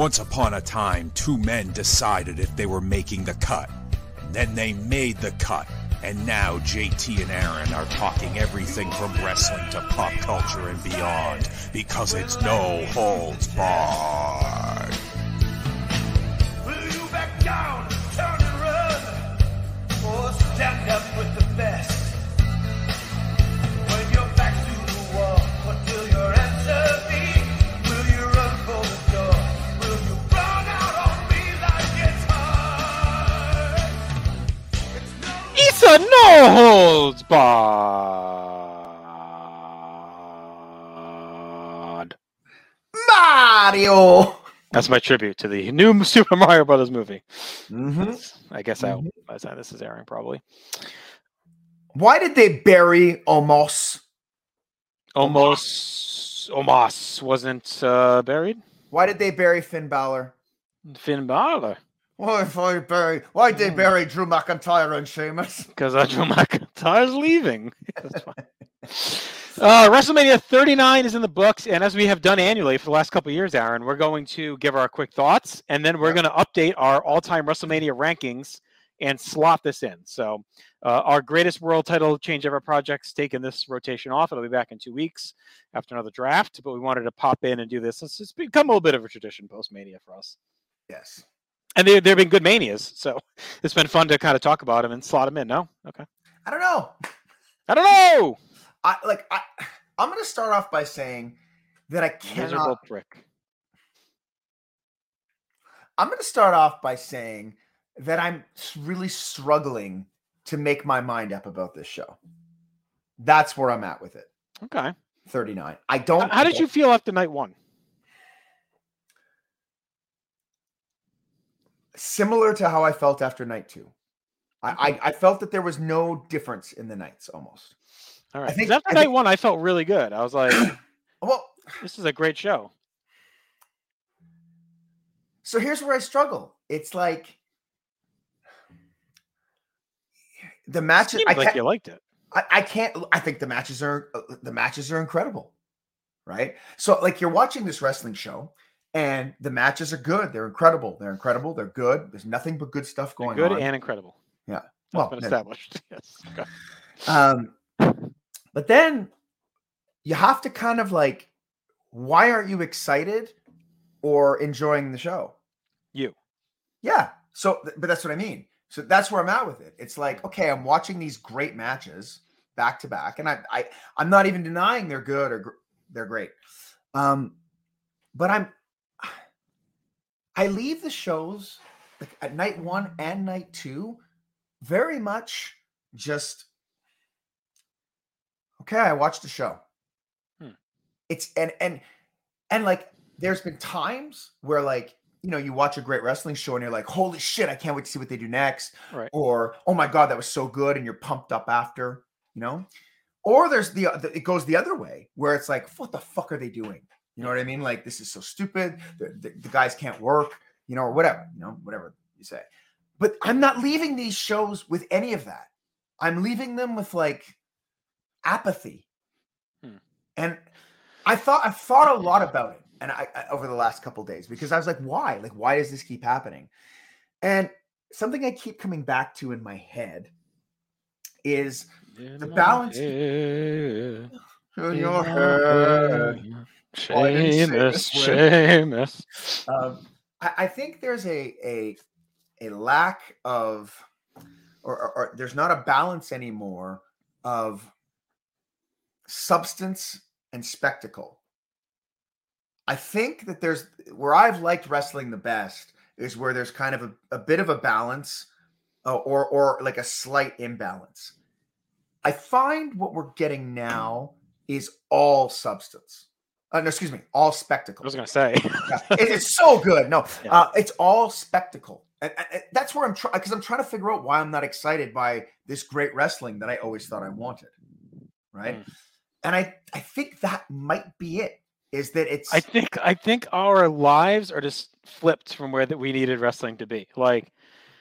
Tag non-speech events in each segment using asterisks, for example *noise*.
Once upon a time, two men decided if they were making the cut. Then they made the cut. And now JT and Aaron are talking everything from wrestling to pop culture and beyond because it's no holds barred. A no holds barred. Mario. That's my tribute to the new *laughs* Super Mario Brothers movie. hmm I guess I by the time this is airing, probably. Why did they bury Omos? Omos, Omos wasn't uh, buried. Why did they bury Finn Balor? Finn Balor, Why did they bury? Why did they bury Drew McIntyre and Sheamus? *laughs* because uh, Drew McIntyre's leaving. *laughs* Uh, WrestleMania 39 is in the books, and as we have done annually for the last couple of years, Aaron, we're going to give our quick thoughts, and then we're going to update our all-time WrestleMania rankings and slot this in. So, uh, our greatest world title change ever project's taking this rotation off. It'll be back in two weeks after another draft, but we wanted to pop in and do this. It's, it's become a little bit of a tradition post Mania for us, Yes. And they, they've been good manias, so *laughs* it's been fun to kind of talk about them and slot them in. No, okay, I don't know. I don't know. I like. I. I'm going to start off by saying that I Miserable cannot. prick. I'm going to start off by saying that I'm really struggling to make my mind up about this show. That's where I'm at with it. Okay. 39. I don't. How did you feel after night one? Similar to how I felt after night two. I, I, I felt that there was no difference in the nights almost. All right. 'cause think- after I night think- one, I felt really good. I was like, *coughs* Well, this is a great show. So here's where I struggle. It's like the matches. I like you liked it. I, I can't. I think the matches are uh, the matches are incredible, right? So like you're watching this wrestling show, and the matches are good. They're incredible. They're incredible. They're good. There's nothing but good stuff going Good on. Good and incredible. Yeah. That's Well, been established. *laughs* Yes. Okay. Um, but then you have to kind of like, why aren't you excited or enjoying the show? You. Yeah. So, but that's what I mean. So that's where I'm at with it. It's like, okay, I'm watching these great matches back to back, and I, I, I'm not even denying they're good or gr- they're great. Um, but I'm, I leave the shows like at night one and night two, very much just okay. I watched the show. Hmm. It's and and and like there's been times where like you know you watch a great wrestling show and you're like holy shit I can't wait to see what they do next Right. or oh my god that was so good and you're pumped up after you know or there's the, the it goes the other way where it's like what the fuck are they doing you know what I mean like this is so stupid the, the, the guys can't work you know or whatever you know whatever you say but I'm not leaving these shows with any of that I'm leaving them with like apathy Hmm. and I thought I've thought a lot about it, and I, I over the last couple days because I was like, why? Like, why does this keep happening? And something I keep coming back to in my head is The balance- *sighs* In in your head. I say Seamus. Seamus. Um, I, I think there's a a a lack of, or, or, or there's not a balance anymore of substance and spectacle. I think that there's where I've liked wrestling the best is where there's kind of a, a bit of a balance uh, or or like a slight imbalance. I find what we're getting now is all substance. Uh, no, excuse me, all spectacle. I was gonna say. Yeah, *laughs* it- it's so good. No, Yeah. uh, it's all spectacle. And, and- and that's where I'm trying because I'm trying to figure out why I'm not excited by this great wrestling that I always thought I wanted. Right. Mm. And I, I think that might be it. Is that it's I think I think our lives are just flipped from where that we needed wrestling to be. Like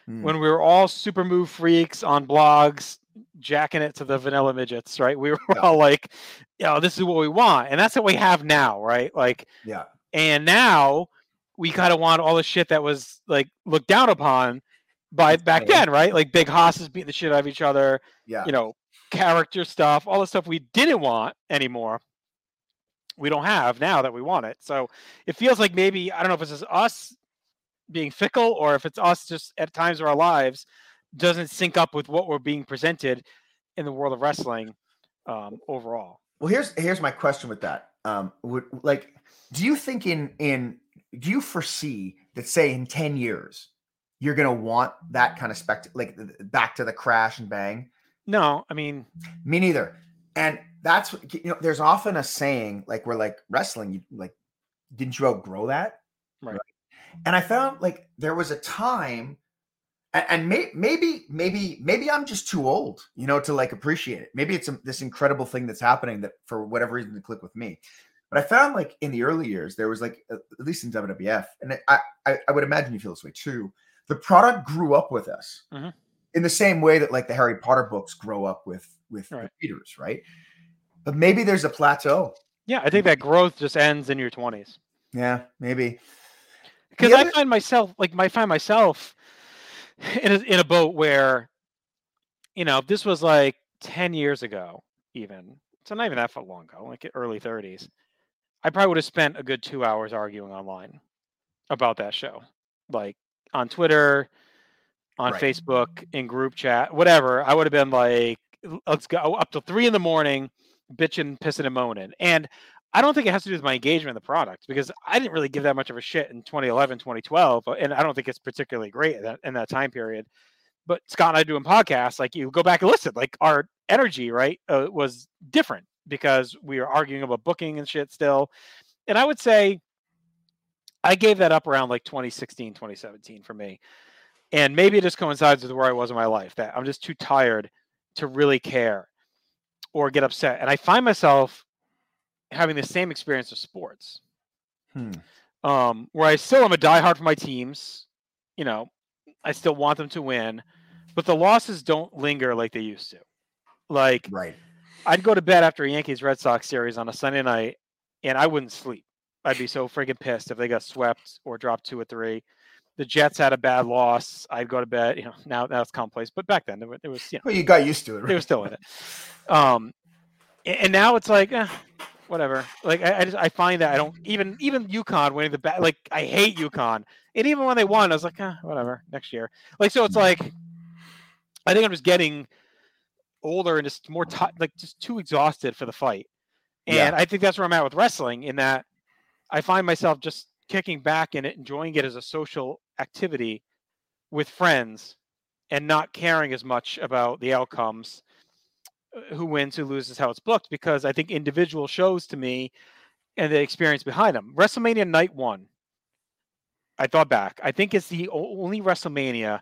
Hmm. when we were all super move freaks on blogs, jacking it to the vanilla midgets, right? We were Yeah. all like, you know, this is what we want. And that's what we have now, right? Like yeah. and now we kind of want all the shit that was like looked down upon by back Okay. then, right? Like big hosses beating the shit out of each other, Yeah. you know, character stuff, all the stuff we didn't want anymore. We don't have now that we want it. So it feels like maybe I don't know if it's just us being fickle or if it's us just at times of our lives doesn't sync up with what we're being presented in the world of wrestling um, overall. Well, here's here's my question with that. Um, would like, do you think in in do you foresee that say in ten years you're gonna want that kind of spect like back to the crash and bang? No, I mean, Me neither. And that's you know. There's often a saying like we're like wrestling. You like, didn't you outgrow that? Right. And I found like there was a time, and, and may, maybe maybe maybe I'm just too old, you know, to like appreciate it. Maybe it's a, this incredible thing that's happening that for whatever reason to click with me. But I found like in the early years there was like at least in WWF, and I I, I would imagine you feel this way too. The product grew up with us Mhm. in the same way that like the Harry Potter books grow up with with the Right. readers, right? But maybe there's a plateau. yeah, I think that growth just ends in your 20s. Yeah, maybe. because I find myself like I find myself in a, in a boat where, you know, if this was like ten years ago, even so, not even that far long ago, like early thirties, I probably would have spent a good two hours arguing online about that show, like on Twitter, on Right. Facebook, in group chat, whatever. I would have been like, let's go up till three in the morning, bitching, pissing, and moaning, and I don't think it has to do with my engagement in the product because I didn't really give that much of a shit in 2011, 2012, uh, and I don't think it's particularly great in that, in that time period. But Scott and I doing podcasts, like you go back and listen, like our energy, right, uh, was different because we were arguing about booking and shit still. And I would say I gave that up around like 2016, 2017 for me. And maybe it just coincides with where I was in my life that I'm just too tired to really care or get upset. And I find myself having the same experience of sports, Hmm. um, where I still am a diehard for my teams. You know, I still want them to win, but the losses don't linger like they used to. Like Right. I'd go to bed after a Yankees Red Sox series on a Sunday night, and I wouldn't sleep. I'd be so freaking pissed if they got swept or dropped two or three. The Jets had a bad loss. I'd go to bed. You know, *laughs* now now it's commonplace, but back then it, was you know Well, you got used to it. they were still in it. Um, and now it's like, eh, whatever. Like I, I just I find that I don't even even UConn winning the bat. Like I hate UConn, and even when they won, I was like, eh, whatever. Next year, like so, it's like I think I'm just getting older and just more ti like just too exhausted for the fight. And Yeah. I think that's where I'm at with wrestling. In that I find myself just kicking back and it enjoying it as a social activity with friends and not caring as much about the outcomes who wins who loses how it's booked because i think individual shows to me and the experience behind them. Wrestlemania night one. I thought back. I think it's the only wrestlemania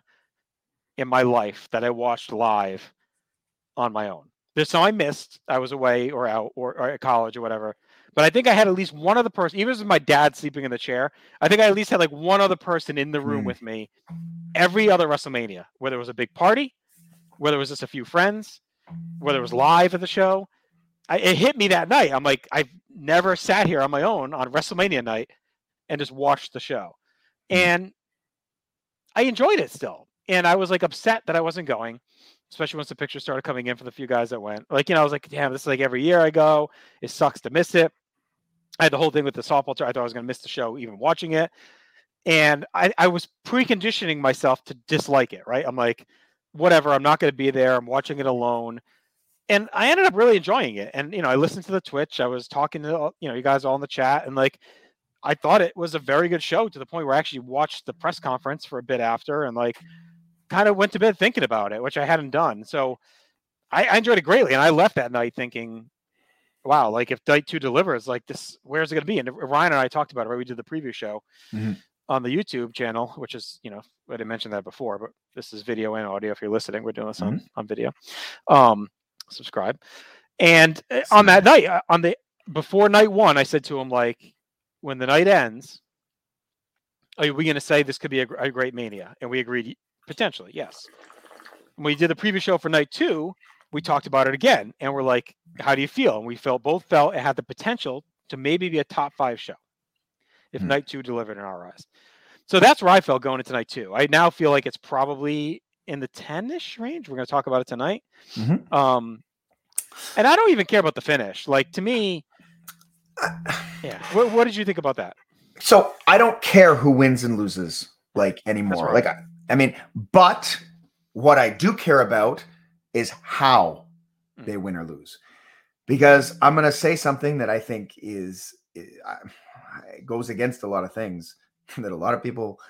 in my life that i watched live on my own. There's some i missed. I was away or out or, or at college or whatever. But i think i had at least one other person even if it was my dad sleeping in the chair i think i at least had like one other person in the room Hmm. with me every other wrestlemania whether it was a big party whether it was just a few friends whether it was live at the show. I, it hit me that night. I'm like, I've never sat here on my own on WrestleMania night and just watched the show. Mm-hmm. And I enjoyed it still. And I was like upset that I wasn't going, especially once the pictures started coming in for the few guys that went. Like, you know, I was like, damn, this is like every year I go. It sucks to miss it. I had the whole thing with the softball tour. I thought I was going to miss the show even watching it. And I, I was preconditioning myself to dislike it, right? I'm like, whatever, I'm not going to be there. I'm watching it alone. And I ended up really enjoying it. And, you know, I listened to the Twitch. I was talking to, you know, you guys all in the chat. And like, I thought it was a very good show to the point where I actually watched the press conference for a bit after and like kind of went to bed thinking about it, which I hadn't done. So I, I enjoyed it greatly, and I left that night thinking, "Wow, like if night two delivers, like this, where's it going to be?" And Ryan and I talked about it. Right, we did the preview show Mhm. On the YouTube channel, which is you know I didn't mention that before, but this is video and audio. If you're listening, we're doing this on on video. Um, subscribe. And uh, on that night, uh, on the before night one, I said to him like, when the night ends, are we going to say this could be a, a great mania? And we agreed potentially, yes. When we did the preview show for night two, we talked about it again, and we're like, how do you feel? And we felt both felt it had the potential to maybe be a top five show if Hmm. night two delivered in our eyes. So that's where I felt going into night two. I now feel like it's probably in the 10-ish range. We're going to talk about it tonight. Mhm. Um, and I don't even care about the finish. Like to me, yeah. What, what did you think about that? So I don't care who wins and loses like anymore. right. Like I, I mean, but what I do care about is how Mm. they win or lose. Because I'm going to say something that I think is i- I- it goes against a lot of things *laughs* that a lot of people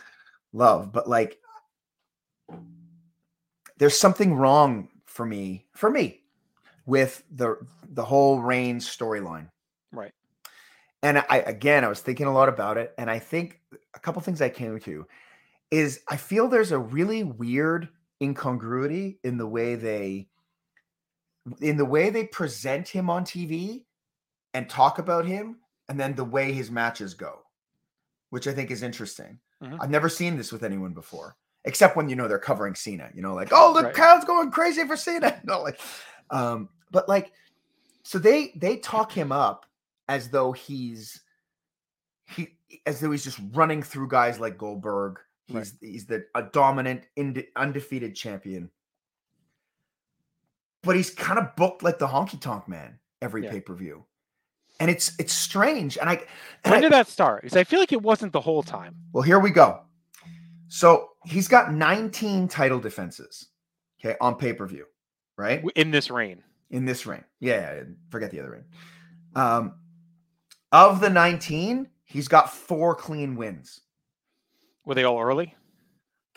love, but like there's something wrong for me, for me with the the whole Reigns storyline. Right. And I again, I was thinking a lot about it, and I think a couple things I came to is I feel there's a really weird incongruity in the way they in the way they present him on TV and talk about him, and then the way his matches go, which I think is interesting. Mhm. I've never seen this with anyone before, except when you know they're covering Cena. You know, like oh the Right. crowd's going crazy for Cena. *laughs* No, like, um, but like, so they they talk him up as though he's he as though he's just running through guys like Goldberg. He's Right. he's the a dominant undefeated champion. But he's kind of booked like the honky tonk man every Yeah. pay-per-view. And it's it's strange. And I and When I- did that start? Because I feel like it wasn't the whole time. well, here we go. So he's got 19 title defenses, okay, on pay-per-view, right? in this reign. In this ring. Yeah, yeah, forget the other ring. Um of the 19, he's got four clean wins. Were they all early?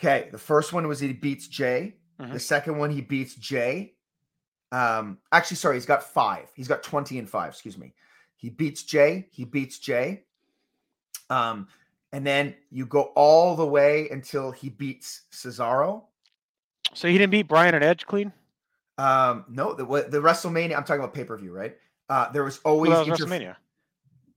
Okay, the first one was he beats Jay. Mhm. The second one he beats Jay. Um, actually, sorry, he's got five. He's got 20 and five, excuse me. He beats Jay, he beats Jay. Um, and then you go all the way until he beats Cesaro. So he didn't beat Bryan and Edge clean. Um, no, the the WrestleMania, I'm talking about pay-per-view, right? Uh, there was always Well, was interf- WrestleMania.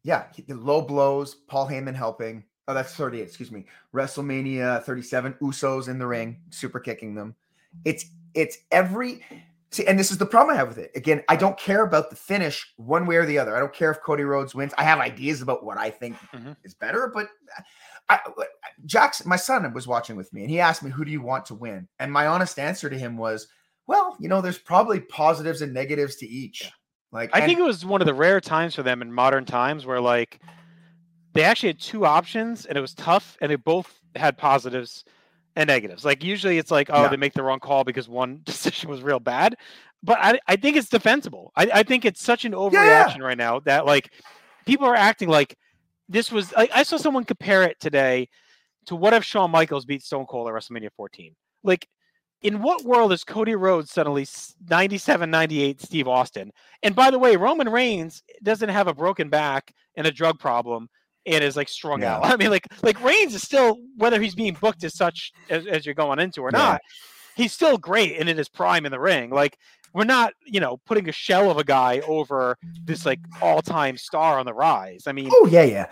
Yeah, he- the low blows, Paul Heyman helping. Oh, that's 38, excuse me. WrestleMania 37, Usos in the ring, super kicking them. It's it's every see, and this is the problem I have with it. Again, I don't care about the finish one way or the other. I don't care if Cody Rhodes wins. I have ideas about what I think Mhm. is better, but I Jackson, my son was watching with me, and he asked me, "Who do you want to win?" And my honest answer to him was, "Well, you know, there's probably positives and negatives to each." Yeah. Like, I and- think it was one of the rare times for them in modern times where like they actually had two options and it was tough and they both had positives and negatives. Like usually it's like, oh, Yeah. they make the wrong call because one *laughs* decision was real bad. But I, I think it's defensible. I, I think it's such an yeah. overreaction right now that like people are acting like this was like I saw someone compare it today to what if Shawn Michaels beat Stone Cold at WrestleMania 14? Like in what world is Cody Rhodes suddenly s- 97 98 Steve Austin? And by the way, Roman Reigns doesn't have a broken back and a drug problem and is like strung Yeah. out. *laughs* I mean, like like Reigns is still whether he's being booked as such as, as you're going into or Yeah. not, he's still great and in his prime in the ring. Like we're not, you know, putting a shell of a guy over this like all-time star on the rise. I mean, oh yeah, yeah.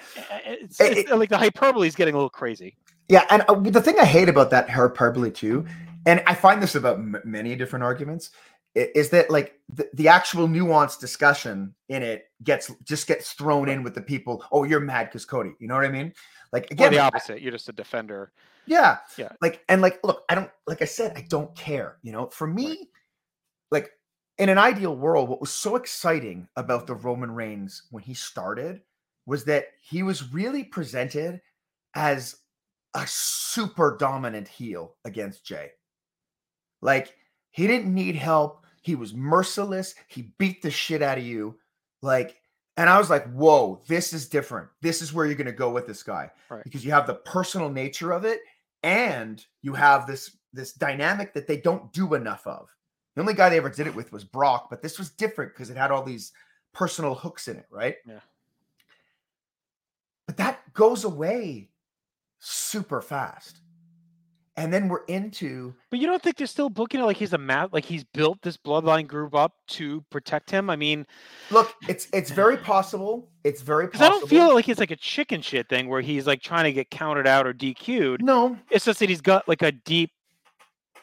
it's, It- it's like the hyperbole is getting a little crazy. Yeah, and uh, the thing I hate about that hyperbole too, and I find this about m- many different arguments, is that like the, the actual nuanced discussion in it gets just gets thrown in with the people. Oh, you're mad because Cody. You know what I mean? Like Or again, the like, opposite. You're just a defender. yeah, Yeah. Like and like, look, I don't like I said, I don't care. You know, for me, like in an ideal world, what was so exciting about the Roman Reigns when he started was that he was really presented as a super dominant heel against Jay. Like he didn't need help. He was merciless. He beat the shit out of you. Like And I was like, whoa, this is different. This is where you're going to go with this guy Right. because you have the personal nature of it and you have this this dynamic that they don't do enough of. The only guy they ever did it with was Brock, but this was different because it had all these personal hooks in it, right? Yeah. But that goes away super fast. And then we're into But you don't think they're still booking it like he's a mat like he's built this bloodline group up to protect him? I mean, look, it's it's *sighs* very possible. It's very because I don't feel like it's like a chicken shit thing where he's like trying to get counted out or DQ'd. no, It's just that he's got like a deep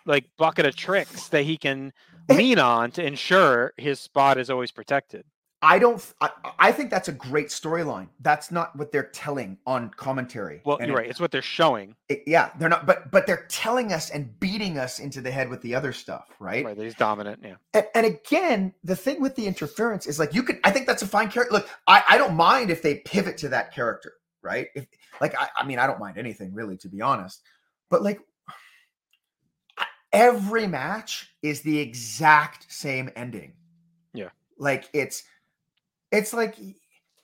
like bucket of tricks that he can lean on to ensure his spot is always protected. I don't. I, I think that's a great storyline. That's not what they're telling on commentary. Well, And you're it- right. It's what they're showing. it- yeah, they're not. But but they're telling us and beating us into the head with the other stuff, right? Right. He's dominant. Yeah. And, and again, the thing with the interference is like you could. I think that's a fine character. Look, I I don't mind if they pivot to that character, right? If like I I mean I don't mind anything really, to be honest. But like every match is the exact same ending. Yeah. Like it's it's like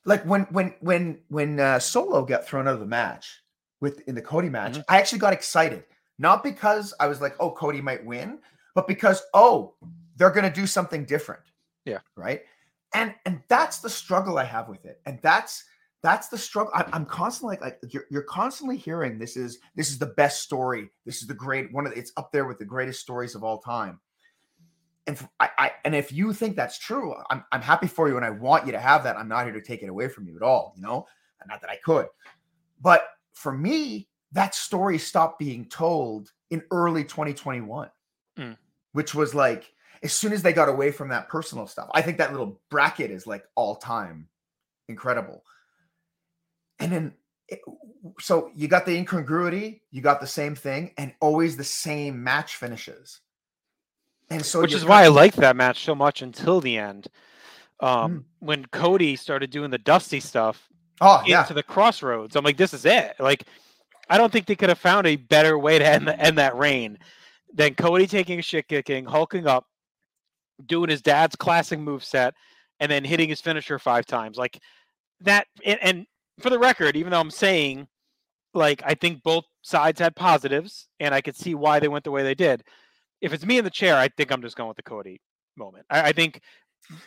like when when when when uh, Solo got thrown out of the match with in the Cody match, Mhm. I actually got excited. Not because I was like, oh, Cody might win, but because oh, they're gonna do something different. Yeah. Right. And and that's the struggle I have with it. And that's that's the struggle. I, I'm constantly like, like you're, you're constantly hearing this is this is the best story. This is the great one of the, it's up there with the greatest stories of all time. And I, I and if you think that's true, I'm I'm happy for you and I want you to have that. I'm not here to take it away from you at all, you know, not that I could. But for me, that story stopped being told in early 2021, Mm. which was like as soon as they got away from that personal stuff. I think that little bracket is like all time incredible. And then it- so you got the incongruity, you got the same thing, and always the same match finishes. And so Which is why I liked that match so much until the end. Mm. Um, When Cody started doing the Dusty stuff oh yeah, into the Cross Rhodes, I'm like, this is it. Like, I don't think they could have found a better way to end, the, end that reign than Cody taking a shit kicking, hulking up, doing his dad's classic move set, and then hitting his finisher five times. Like that. And, and for the record, even though I'm saying, like, I think both sides had positives, and I could see why they went the way they did. If it's me in the chair, I think I'm just going with the Cody moment. I, I think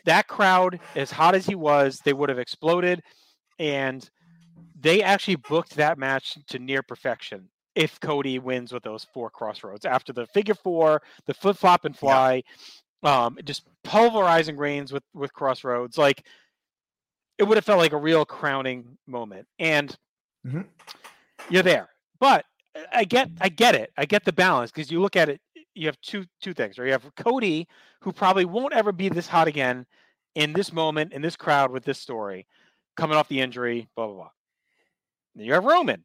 that crowd, as hot as he was, they would have exploded, and they actually booked that match to near perfection. If Cody wins with those four Cross Rhodes after the figure four, the flip flop and fly, um, just pulverizing Reigns with with Cross Rhodes, like it would have felt like a real crowning moment. And Mhm. you're there, but I get I get it. I get the balance because you look at it. You have two two things, right? You have Cody, who probably won't ever be this hot again in this moment in this crowd with this story, coming off the injury, blah blah blah. Then you have Roman.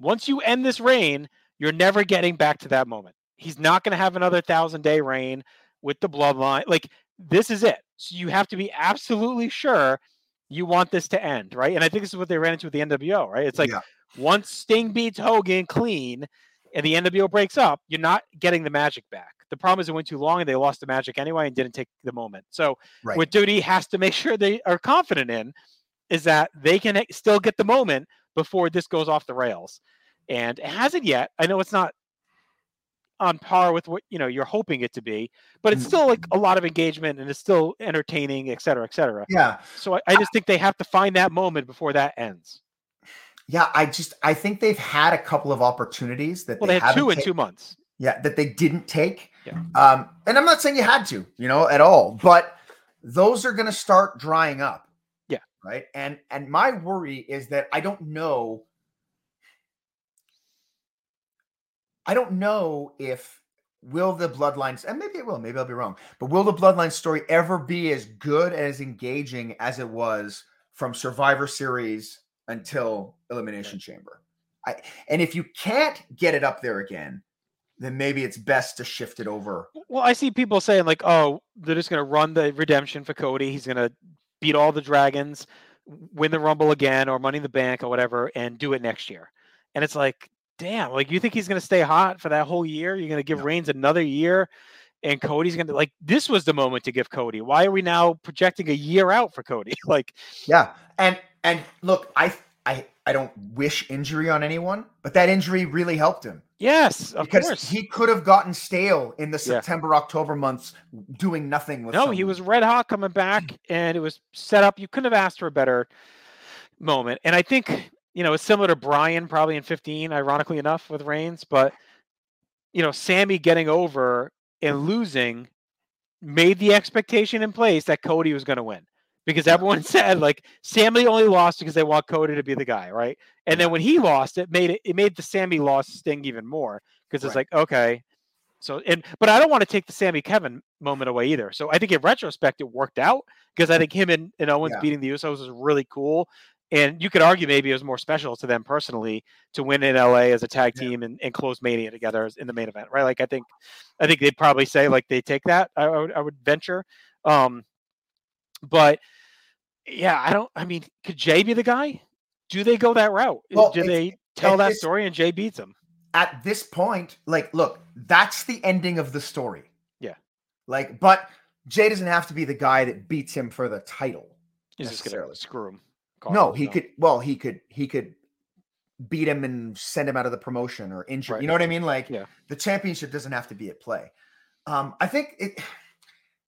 Once you end this reign, you're never getting back to that moment. He's not going to have another thousand day reign with the bloodline. Like this is it. So you have to be absolutely sure you want this to end, right? And I think this is what they ran into with the NWO, right? It's like Yeah. once Sting beats Hogan clean and the NWO breaks up, you're not getting the magic back. The problem is it went too long and they lost the magic anyway and didn't take the moment. So Right. what Duty has to make *laughs* sure they are confident in is that they can still get the moment before this goes off the rails. And it hasn't yet. I know it's not on par with what you know you're hoping it to be, but it's Mm. still like a lot of engagement and it's still entertaining, et cetera, et cetera. yeah. So I, I just think they have to find that moment before that ends. Yeah, I just I think they've had a couple of opportunities that Well, they, they had two in two months. Yeah, that they didn't take. Yeah. Um, and I'm not saying you had to, you know, at all, but those are going to start drying up. Yeah. Right. And and my worry is that I don't know. I don't know if will the bloodlines and maybe it will, maybe I'll be wrong, but will the bloodline story ever be as good and as engaging as it was from Survivor Series until Elimination Chamber? I and if you can't get it up there again, then maybe it's best to shift it over. Well, I see people saying like, "Oh, they're just going to run the redemption for Cody. He's going to beat all the dragons, win the Rumble again, or Money in the Bank, or whatever, and do it next year." And it's like, damn, like you think he's going to stay hot for that whole year? You're going to give No. Reigns another year and Cody's gonna like this was the moment to give Cody. Why are we now projecting a year out for Cody? *laughs* like, Yeah, and and look, I I I don't wish injury on anyone, but that injury really helped him yes, of because course. he could have gotten stale in the Yeah. September October months doing nothing with. no, he was red hot coming back, and it was set up. You couldn't have asked for a better moment. And I think you know it's similar to Bryan probably in 15, ironically enough, with Reigns, but you know, Sami getting over and losing made the expectation in place that Cody was going to win because everyone *laughs* said like Sami only lost because they want Cody to be the guy, right? And then when he lost, it made it it made the Sami loss sting even more because it's Right. like okay, so and but I don't want to take the Sami Kevin moment away either. So I think in retrospect it worked out because I think him and, and Owens Yeah. beating the Usos was really cool. And you could argue maybe it was more special to them personally to win in LA as a tag Yeah. team and, and close Mania together in the main event, right? Like I think, I think they'd probably say like they take that. I, I would, I would venture, um, but yeah, I don't. I mean, could Jay be the guy? Do they go that route? Well, Do they tell that this- story and Jay beats him? at this point, like, look, that's the ending of the story. Yeah. Like, but Jay doesn't have to be the guy that beats him for the title. He's just gonna necessarily. screw him. No, he could. Well, he could. He could beat him and send him out of the promotion or injure. Right. You know what I mean? Like, Yeah. the championship doesn't have to be at play. Um, I think it. *sighs*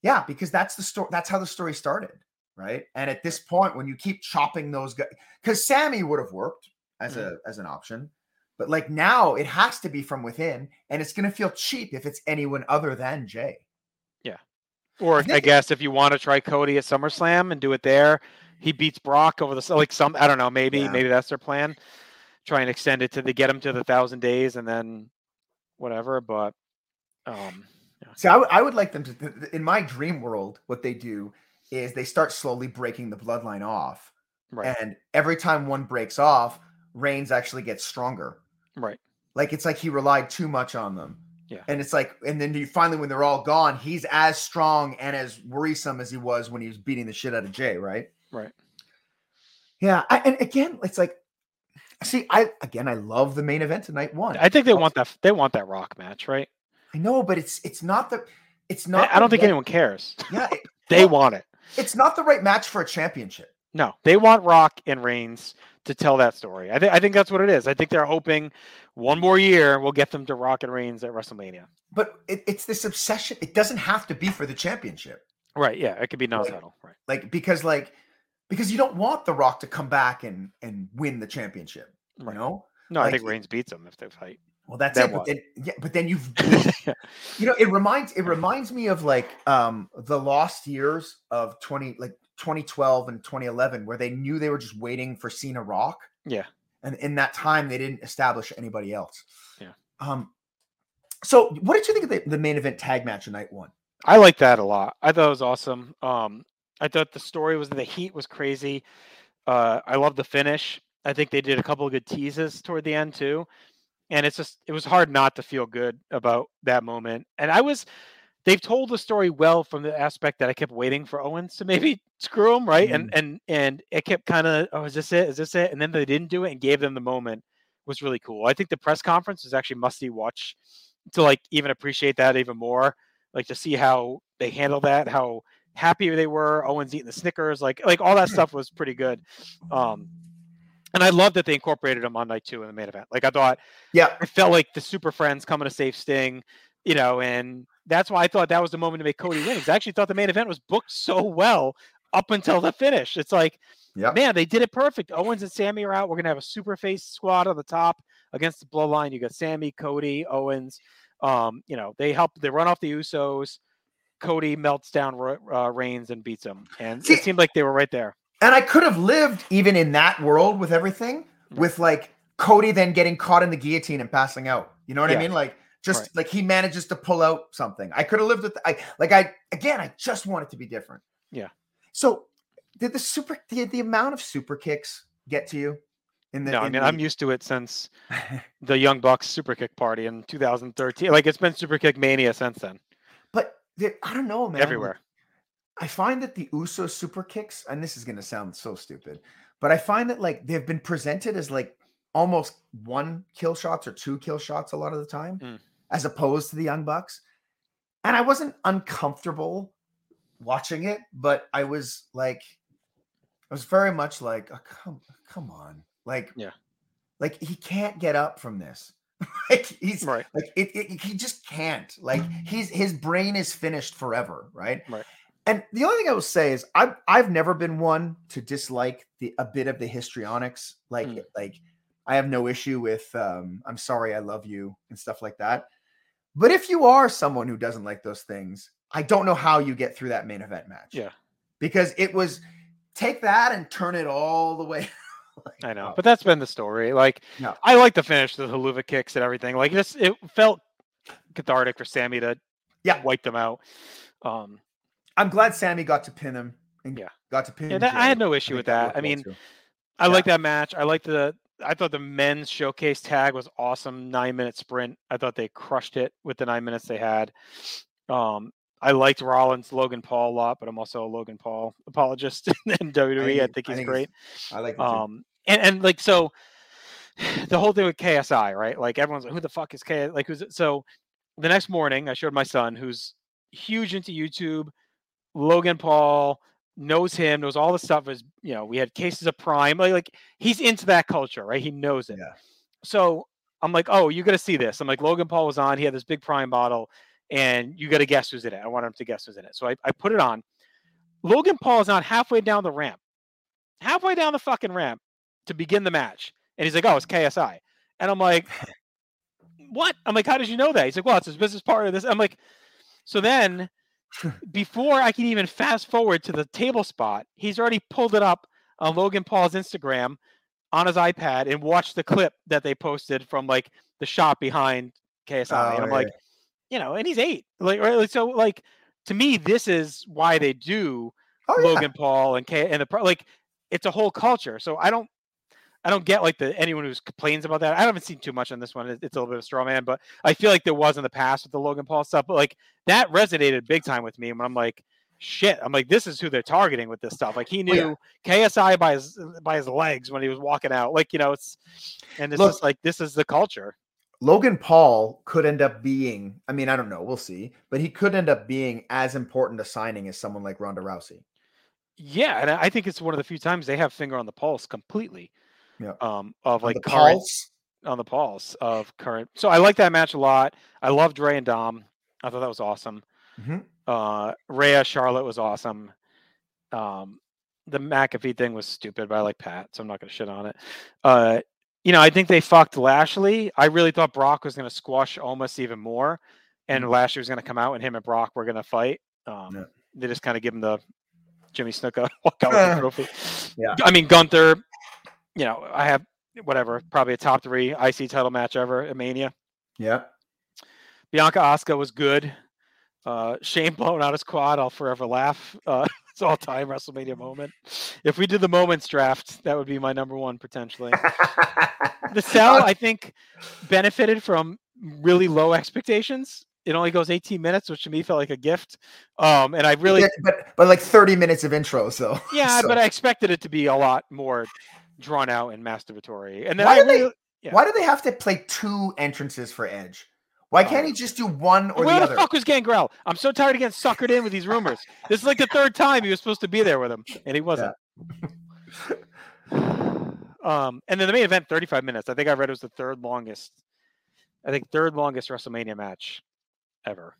Yeah, because that's the story. That's how the story started, right? And at this point, when you keep chopping those guys, because Sami would have worked as Mm-hmm. a as an option, but like now it has to be from within, and it's going to feel cheap if it's anyone other than Jay. Yeah. Or I I, guess if you want to try Cody at SummerSlam and do it there, he beats Brock over the like some I don't know maybe Yeah. maybe that's their plan. Try and extend it to the get him to the thousand days and then whatever. But um, See, I would- would like them to, in my dream world, what they do is they start slowly breaking the bloodline off. right, And every time one breaks off, Reigns actually gets stronger. right, Like it's like he relied too much on them. Yeah. And it's like, and then you finally, when they're all gone, he's as strong and as worrisome as he was when he was beating the shit out of Jay, right? right. Yeah. I, and again, it's like, see, I, again, I love the main event of night one. I think they want that they want that Rock match, right? I know, but it's, it's not the, it's not, I don't think anyone cares. Yeah. it- *laughs* They want it. It's not the right match for a championship. No, they want Rock and Reigns to tell that story. I think I think that's what it is. I think they're hoping one more year will get them to Rock and Reigns at WrestleMania. But it, it's this obsession. It doesn't have to be for the championship. Right. Yeah. It could be Like- non-title. Right. Like, because like, because you don't want The Rock to come back and, and win the championship, you know? No, I think Reigns beats them if they fight. Well, that's Then it. But then, yeah, but then you've, *laughs* you know, it reminds it reminds me of like um the lost years of twenty like 2012 and 2011, where they knew they were just waiting for Cena Rock, yeah. and in that time they didn't establish anybody else. Yeah. Um. So, what did you think of the, the main event tag match of night one? I like that a lot. I thought it was awesome. Um, I thought the story was the heat was crazy. Uh, I love the finish. I think they did a couple of good teases toward the end too. And it's just it was hard not to feel good about that moment. And I was they've told the story well from the aspect that I kept waiting for Owens to *laughs* maybe screw him, right? And and and it kept kind of, oh, is this it? Is this it? And then they didn't do it and gave them the moment was really cool. I think the press conference was actually musty watch to like even appreciate that even more like to see how they handled that, how happy they were. Owens eating the Snickers, like like all that stuff was pretty good. Um, and I love that they incorporated him on night two in the main event. Like I thought, Yeah, I felt like the Super Friends coming to save Sting, you know, and that's why I thought that was the moment to make Cody win. I actually thought the main event was booked so well up until the finish. It's like, yeah. man, they did it perfect. Owens and Sami are out. We're gonna have a super face squad on the top against the bloodline. You got Sami, Cody, Owens. Um, you know, they help they run off the Usos. Cody melts down uh, Reigns and beats him, and See- it seemed like they were right there. And I could have lived even in that world with everything, mm. with like Cody then getting caught in the guillotine and passing out. You know what Yeah. I mean? Like just Right. like he manages to pull out something. I could have lived with I like I again, I just want it to be different. Yeah. So did the super did the amount of super kicks get to you? In the No, I mean the- I'm used to it since *laughs* the Young Bucks Super Kick party in 2013. Like it's been Super Kick mania since then, but I don't know, man. everywhere. I find that the Uso super kicks, and this is going to sound so stupid, but I find that like they've been presented as like almost one kill shots or two kill shots a lot of the time, Mm. as opposed to the Young Bucks. and I wasn't uncomfortable watching it, but I was like, I was very much like, oh, come, come on, like, Yeah. like he can't get up from this. *laughs* like he's Right. like it, it, he just can't. Like he's his brain is finished forever, right? Right. And the only thing I will say is I've I've never been one to dislike the a bit of the histrionics. Like Mm. like I have no issue with um I'm sorry, I love you and stuff like that. But if you are someone who doesn't like those things, I don't know how you get through that main event match. Yeah. Because it was take that and turn it all the way. *laughs* like, I know, up. but that's been the story. Like, Yeah. I like the finish, the helluva kicks and everything. Like, this it felt cathartic for Sami to Yeah. wipe them out. Um, I'm glad Sami got to pin him. And Yeah. got to pin. Yeah, that- I had no issue think with that. worked I mean, too. I Yeah. like that match. I like the. I thought the men's showcase tag was awesome. Nine minute sprint. I thought they crushed it with the nine minutes they had. Um, I liked Rollins, Logan Paul a lot, but I'm also a Logan Paul apologist *laughs* in WWE. I think- think I he's think great. I like it too. Um, and, and like so, *sighs* the whole thing with KSI, right? Like everyone's like, who the fuck is KSI? Like who's it? so? The next morning, I showed my son, who's huge into YouTube. Logan Paul knows him, knows all the stuff. Is you know, we had cases of Prime. Like, like he's into that culture, right? He knows it. Yeah. So I'm like, oh, you got to see this. I'm like, Logan Paul was on. He had this big Prime bottle, and you got to guess who's in it. I want him to guess who's in it. So I, I put it on. Logan Paul is on halfway down the ramp, halfway down the fucking ramp to begin the match, and he's like, oh, it's KSI, and I'm like, *laughs* what? I'm like, how did you know that? He's like, well, it's his business partner. This. I'm like, so then before I can even fast forward to the table spot, he's already pulled it up on Logan Paul's Instagram on his iPad and watched the clip that they posted from like the shot behind KSI. Oh, and I'm yeah, like, you know, and he's eight. Like, right, so like to me, this is why they do oh, yeah. Logan Paul and K and the like it's a whole culture. So I don't I don't get like the anyone who complains about that. I haven't seen too much on this one. It's a little bit of a straw man, but I feel like there was in the past with the Logan Paul stuff. But like that resonated big time with me when I'm like, shit. I'm like, this is who they're targeting with this stuff. Like he Oh, yeah. knew KSI by his by his legs when he was walking out. Like you know, it's and it's Look- just like this is the culture. Logan Paul could end up being, I mean, I don't know, we'll see, but he could end up being as important a signing as someone like Ronda Rousey. Yeah, and I think it's one of the few times they have finger on the pulse completely. Yeah. Um, of like current pulse. on the pulse of current. So I like that match a lot. I love Rey and Dom. I thought that was awesome. Mhm. Uh, Rhea Charlotte was awesome. Um, the McAfee thing was stupid, but I like Pat, so I'm not gonna shit on it. Uh, you know, I think they fucked Lashley. I really thought Brock was gonna squash Omos even more, and Lashley was gonna come out, and him and Brock were gonna fight. Um, Mm-hmm. Yeah. They just kind of give him the Jimmy Snuka *laughs* walk out with the Uh, *laughs* trophy. yeah. I mean Gunther. You know, I have whatever, probably a top three IC title match ever at Mania. Yeah. Bianca Asuka was good. Uh, Shane blowing out his quad, I'll forever laugh. Uh, *laughs* it's all time WrestleMania moment. If we did the moments draft, that would be my number one potentially. *laughs* The cell, I think, benefited from really low expectations. It only goes 18 minutes, which to me felt like a gift. Um, and I really, Yeah, but but like 30 minutes of intro, so yeah, *laughs* So, but I expected it to be a lot more drawn out and masturbatory. And then Why I do they- yeah. why do they have to play two entrances for Edge? Why can't he just do one or Where the the other? fuck was Gangrel? I'm so tired of getting suckered in with these rumors. This is like the third time he was supposed to be there with him, and he wasn't. *sighs* um, and then the main event, 35 minutes. I think I read it was the third longest. I think third longest WrestleMania match ever.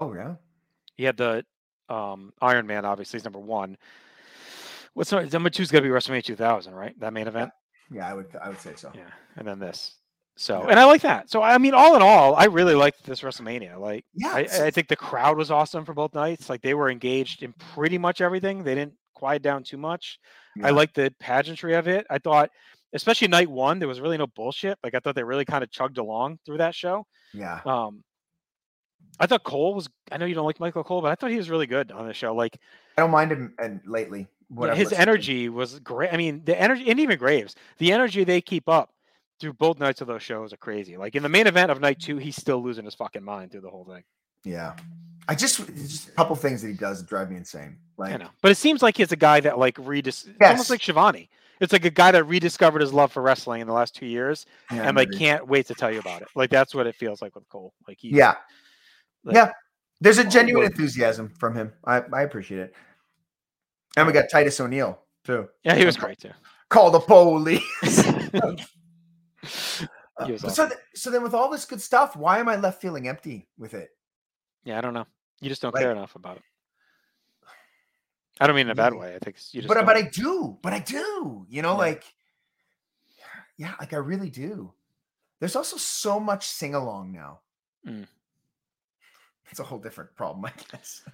Oh yeah. He had the um, Iron Man, obviously, is number one. What's number, number two is going to be WrestleMania 2000, right? That main event. Yeah, I would I would say so. Yeah, and then this. So, Yeah. and I like that. So, I mean, all in all, I really liked this WrestleMania. Like, Yeah, I, I think the crowd was awesome for both nights. Like, they were engaged in pretty much everything. They didn't quiet down too much. Yeah. I liked the pageantry of it. I thought, especially night one, there was really no bullshit. Like, I thought they really kind of chugged along through that show. Yeah. Um, I thought Cole was. I know you don't like Michael Cole, but I thought he was really good on the show. Like, I don't mind him and lately. I've his energy was great. I mean, the energy, and even Graves, the energy they keep up through both nights of those shows are crazy. Like in the main event of night two, he's still losing his fucking mind through the whole thing. Yeah. I just just a couple things that he does drive me insane. Like I know, but it seems like he's a guy that like redis. Yes. almost like Schiavone. It's like a guy that rediscovered his love for wrestling in the last two years, yeah, and like maybe. can't wait to tell you about it. Like that's what it feels like with Cole. Like he, yeah. Like, Yeah. There's a genuine enthusiasm from him. I, I appreciate it. And we got Titus O'Neil too. Yeah, he was great too. Call the police. *laughs* He uh, so, th- so then, with all this good stuff, why am I left feeling empty with it? Yeah, I don't know. You just don't Like- care enough about it. I don't mean in a bad Really? way. I think you just. But uh, don't. but I do. But I do. You know, Yeah. like, yeah, like I really do. There's also so much sing along now. Mm. It's a whole different problem, I guess.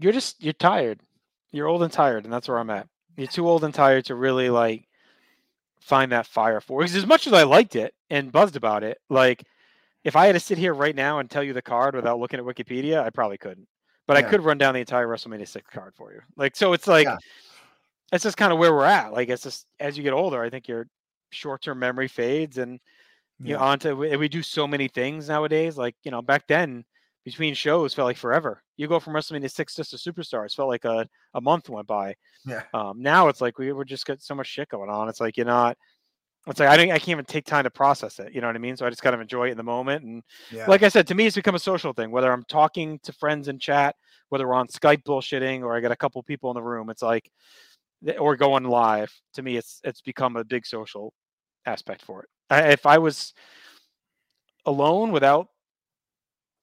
you're just you're tired. You're old and tired, and that's where I'm at. You're too old and tired to really like find that fire for. Because as much as I liked it and buzzed about it, like if I had to sit here right now and tell you the card without looking at Wikipedia, I probably couldn't. But I could run down the entire WrestleMania six card for you. Like so, it's like Yeah. it's just kind of where we're at. Like it's just as you get older, I think your short term memory fades, and you know, onto we, we do so many things nowadays. Like you know, back then between shows felt like forever. You go from WrestleMania six just to Superstars, felt like a, a month went by. Yeah. Um, now it's like we we're just got so much shit going on. It's like you're not. It's like I don't. I can't even take time to process it. You know what I mean? So I just kind of enjoy it in the moment. And yeah. like I said, to me, it's become a social thing. Whether I'm talking to friends in chat, whether we're on Skype bullshitting, or I got a couple people in the room, it's like, or going live. To me, it's it's become a big social aspect for it. I, if I was alone without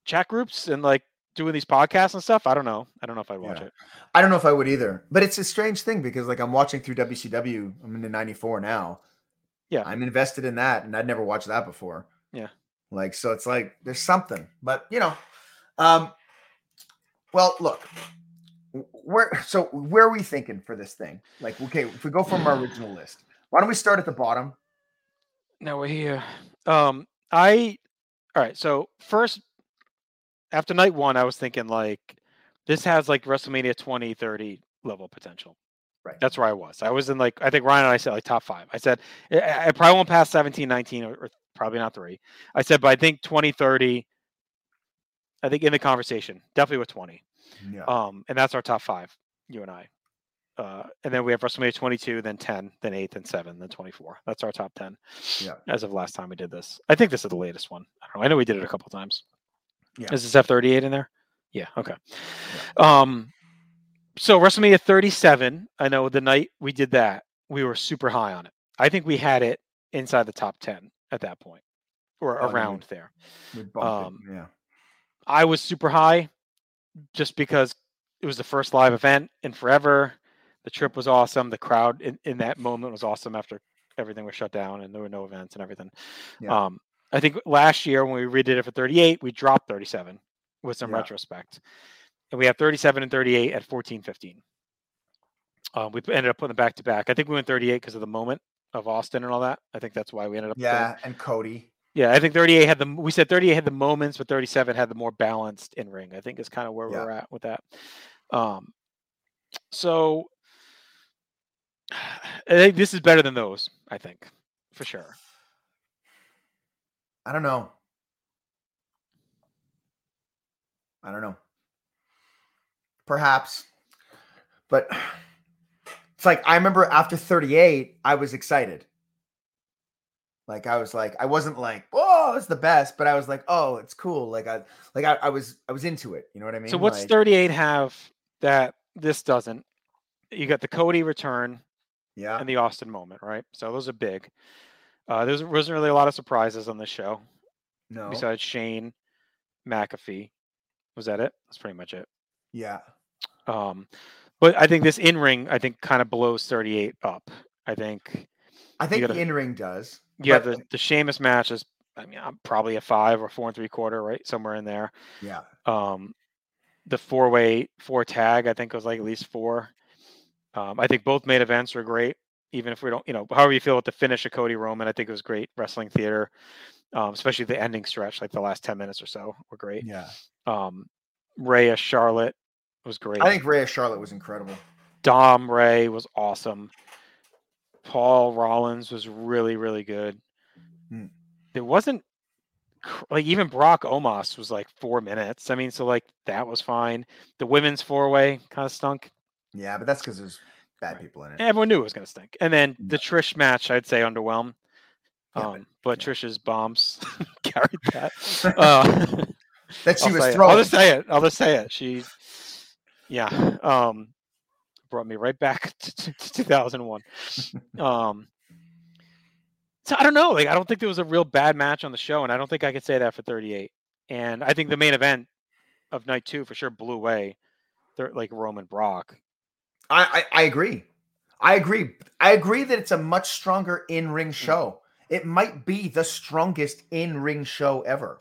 chat groups and like doing these podcasts and stuff, I don't know. I don't know if I'd watch Yeah. it. I don't know if I would either. But it's a strange thing because like I'm watching through WCW. I'm into 94 now. Yeah. I'm invested in that and I'd never watched that before. Yeah. Like so it's like there's something. But you know, um well look, where so where are we thinking for this thing? Like okay, if we go from our original list, why don't we start at the bottom? Now we're here. Um, I all right. So first, after night one, I was thinking like this has like WrestleMania 20, 30 level potential. Right. That's where I was. I was in like I think Ryan and I said like top five. I said I, I probably won't pass 17, 19, or, or probably not three. I said, but I think 20, 30. I think in the conversation, definitely with 20. Yeah. Um, and that's our top five, you and I. Uh, and then we have WrestleMania 22, then 10, then 8, then 7, then 24. That's our top 10 Yeah. as of last time we did this. I think this is the latest one. I don't know. I know we did it a couple times. Yeah. Is this F38 in there? Yeah. Okay. Um, so WrestleMania 37, I know the night we did that, we were super high on it. I think we had it inside the top 10 at that point or Oh, around there. Bumped it, um, yeah. I was super high just because it was the first live event in forever. The trip was awesome. The crowd in, in that moment was awesome after everything was shut down and there were no events and everything. Yeah. Um, I think last year when we redid it for 38, we dropped 37 with some Yeah. retrospect. And we have 37 and 38 at 14 15. Um, we ended up putting them back to back. I think we went 38 because of the moment of Austin and all that. I think that's why we ended up. Yeah, and Cody. yeah, I think 38 had the we said 38 had the moments, but 37 had the more balanced in ring. I think is kind of where Yeah. we're at with that. Um, so *sighs* I think this is better than those. I think for sure. I don't know. I don't know. Perhaps. But *sighs* it's like I remember after 38, I was excited. Like I was like, I wasn't like, oh, it's the best, but I was like, oh, it's cool. Like I like I, I was I was into it. You know what I mean? so what's Like, 38 have that this doesn't? You got the Cody return yeah. and the Austin moment, right? So those are big. Uh, there wasn't really a lot of surprises on this show No. besides Shane, McAfee. Was that it? That's pretty much it. yeah. Um, but I think this in ring, I think, kind of blows 38 up. I think I think gotta- the in-ring does. yeah, but- the the Sheamus match is, I mean, I'm probably a five or four and three quarter, right, somewhere in there. yeah. Um, the four way four tag, I think, was like at least four. Um, I think both main events were great, even if we don't, you know, however you feel with the finish of Cody Roman, I think it was great wrestling theater, um, especially the ending stretch, like the last 10 minutes or so were great. Yeah. Um, Rhea Charlotte was great. I think Rhea Charlotte was incredible. Dom Rey was awesome. Paul Rollins was really, really good. Hmm. There wasn't like even Brock Omos was like four minutes. I mean, so like that was fine. The women's four way kind of stunk. Yeah, but that's because there's bad Right. people in it. Everyone knew it was going to stink. And then the Trish match, I'd say underwhelmed. Yeah, Um, but yeah. Trish's bombs *laughs* carried *laughs* that. *laughs* uh, that she I'll was say it. throwing. I'll just say it. I'll just say it. She, yeah, um, brought me right back to, to, to 2001. um, so I don't know. Like, I don't think there was a real bad match on the show, and I don't think I could say that for 38. And I think the main event of night two for sure blew away, like Roman Brock. I, I I agree. I agree. I agree that it's a much stronger in ring Mm. show. It might be the strongest in ring show ever.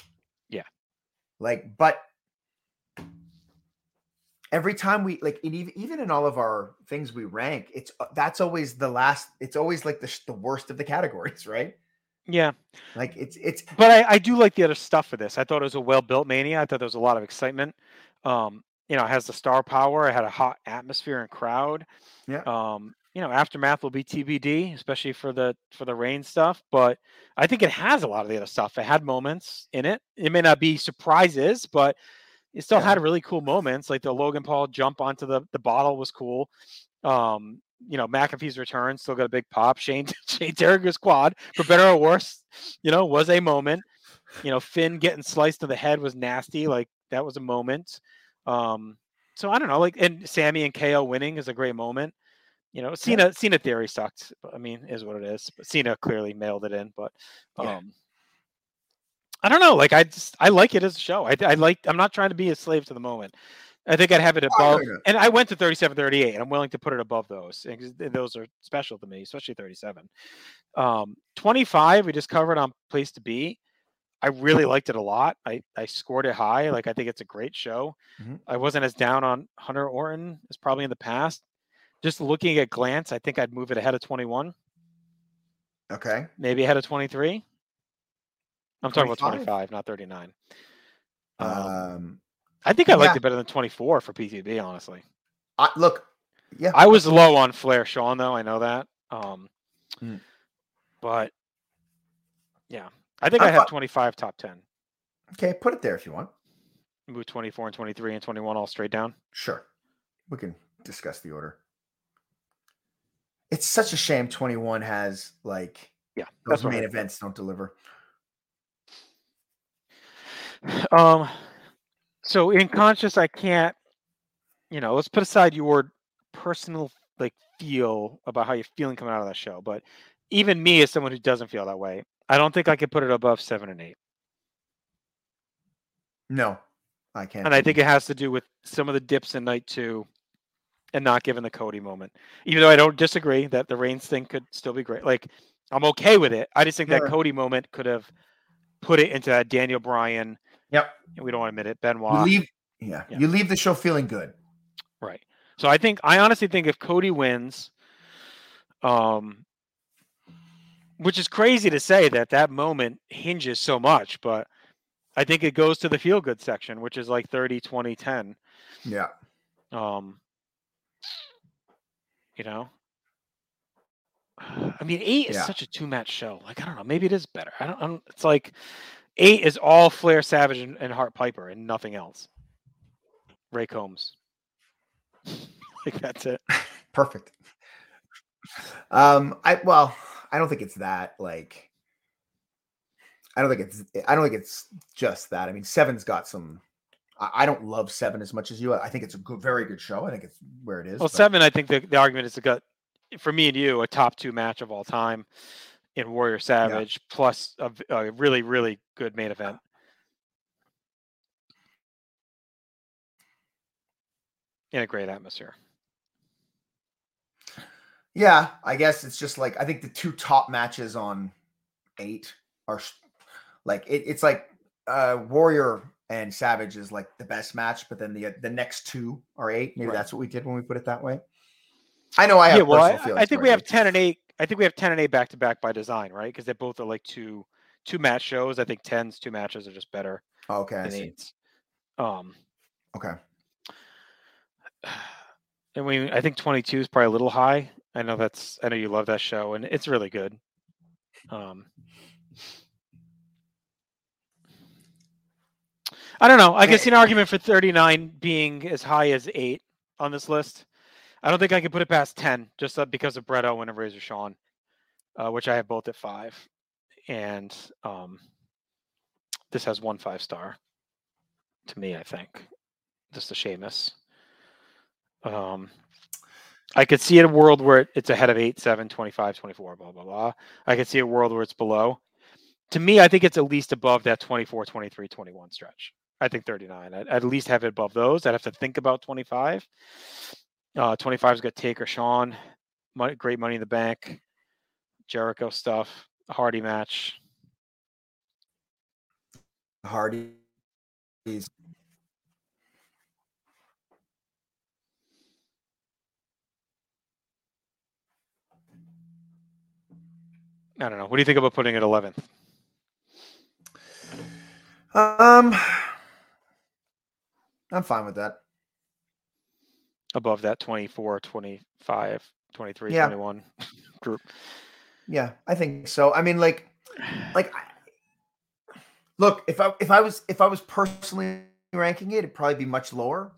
Yeah. Like, but every time we like, and even even in all of our things we rank, it's uh, that's always the last. It's always like the the worst of the *laughs* categories, right? Yeah, Like it's it's but I, I do like the other stuff for this. I thought it was a well built mania. I thought there was a lot of excitement. Um, you know, it has the star power. It had a hot atmosphere and crowd. Yeah. Um, you know, aftermath will be TBD, especially for the for the Reigns stuff. But I think it has a lot of the other stuff. It had moments in it. It may not be surprises, but it still Yeah. had really cool moments. Like the Logan Paul jump onto the the bottle was cool. Um, you know, McAfee's return still got a big pop. Shane *laughs* Shane Terriger's quad, for better or worse, you know, was a moment. You know, Finn getting sliced to the head was nasty. Like that was a moment. Um, so I don't know, like and Sami and KO winning is a great moment. You know, Cena Cena theory sucked. But I mean, is what it is. But Cena clearly mailed it in. But Yeah. um I don't know. Like I just I like it as a show. I I like I'm not trying to be a slave to the moment. I think I'd have it above, it. and I went to 37, 38, and I'm willing to put it above those. Those are special to me, especially 37. Um, 25, we just covered on Place to Be. I really liked it a lot. I, I scored it high. Like I think it's a great show. Mhm. I wasn't as down on Hunter Orton as probably in the past. Just looking at glance, I think I'd move it ahead of 21, okay. maybe ahead of 23. I'm talking about 25? 25, not 39. Um, Um, I think I liked yeah. it better than 24 for PTB, honestly. I, look, yeah, I was low on Flair Shawn though. I know that. Um, Mm. but yeah, I think I'm I have fi- 25 top 10. okay. Put it there if you want. Move 24 and 23 and 21 all straight down. Sure. We can discuss the order. It's such a shame 21 has like Yeah, those main events don't deliver. *sighs* Um, so in conscious, I can't. You know, let's put aside your personal like feel about how you're feeling coming out of that show. But even me, as someone who doesn't feel that way, I don't think I could put it above seven and eight. No, I can't. And I think it has to do with some of the dips in night two and not giving the Cody moment. Even though I don't disagree that the Reigns thing could still be great. Like I'm okay with it. I just think that Cody moment could have put it into that Daniel Bryan. Yep. We don't want to admit it. you Benoit. leave. Yeah, Yeah. you leave the show feeling good. Right. So I think I honestly think if Cody wins, um, which is crazy to say that that moment hinges so much, but I think it goes to the feel good section, which is like 30, 20, 10. Yeah. Um, you know, I mean, eight is such a two match show. Like, I don't know, maybe it is better. I don't, I don't it's like eight is all Flair, Savage, and, and Hart Piper and nothing else. Ray Combs. *laughs* like, that's it. *laughs* Perfect. Um, I well, I don't think it's that like I don't think it's I don't think it's just that. I mean, Seven's got some I, I don't love Seven as much as you. I think it's a good, very good show. I think it's where it is. Well, but- seven, I think the, the argument is to got for me and you a top two match of all time in Warrior Savage, plus a really, really good main event. In a great atmosphere. Yeah, I guess it's just like I think the two top matches on eight are like it, it's like uh Warrior and Savage is like the best match, but then the the next two are eight. Maybe Right. that's what we did when we put it that way. I know I have yeah, well, personal I, feelings. I think we have ten and eight. I think we have ten and eight back to back by design, right? Because they both are like two two match shows. I think tens two matches are just better. Okay, than eights. Um, Okay. *sighs* and we I think twenty two is probably a little high. I know that's I know you love that show, and it's really good. Um, I don't know. I can see an argument for 39 being as high as eight on this list. I don't think I can put it past 10 just uh, because of Bret Owen and Razor Shawn, uh, which I have both at five. And um, this has one five star. to me. I think just a Sheamus. Um, I could see a world where it's ahead of 8, 7, 25, 24, blah, blah, blah. I could see a world where it's below. To me, I think it's at least above that 24, 23, 21 stretch. I think 39. I'd, at least have it above those. I'd have to think about 25. Uh, 25's got Taker, Shawn, money, great money in the bank, Jericho stuff, Hardy match. Hardy. I don't know. What do you think about putting it 11th? Um, I'm fine with that. Above that 24, 25, 23, Yeah. 21 *laughs* group. Yeah, I think so. I mean, like, like, look, if I if I was if I was personally ranking it, it'd probably be much lower.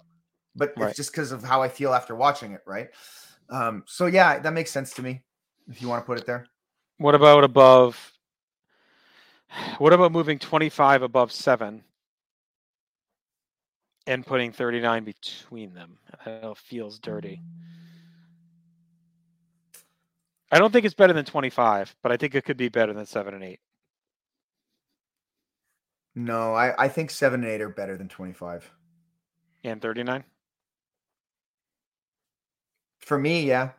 But Right. it's just because of how I feel after watching it, right? Um, so yeah, that makes sense to me. If you want to put it there, What about above? What about moving 25 above 7 and putting 39 between them? It feels dirty. I don't think it's better than 25, but I think it could be better than 7 and 8. no, I I think seven and eight are better than twenty five And 39? for me. Yeah,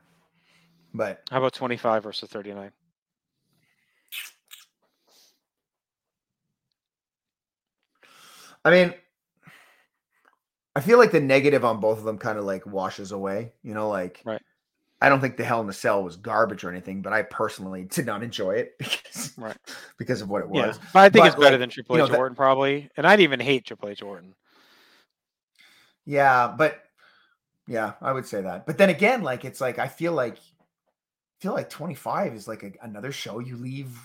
but How about 25 versus 39? I mean, I feel like the negative on both of them kind of like washes away. You know, like Right. I don't think the Hell in the Cell was garbage or anything, but I personally did not enjoy it *laughs* because Right. because of what it Yeah. was. But I think But, it's better like, than Triple you H know, that- Orton, probably. And I'd even hate Triple H Orton. Yeah, but yeah, I would say that. But then again, like it's like I feel like I feel like 25 is like a, another show you leave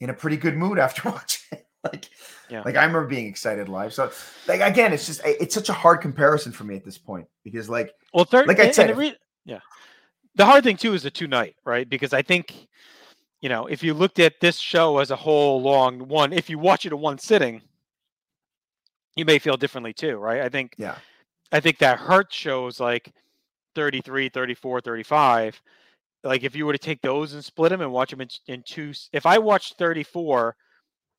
in a pretty good mood after *laughs* watching. *laughs* like Yeah. like I remember being excited live. So like again, it's just it's such a hard comparison for me at this point because like Well, third, Like I said, re- yeah. The hard thing too is the two night, right? Because I think, you know, if you looked at this show as a whole long one, if you watch it in one sitting, you may feel differently too, right? I think, yeah. I think that hurt shows like 33, 34, 35. Like if you were to take those and split them and watch them in, in two, if I watched 34,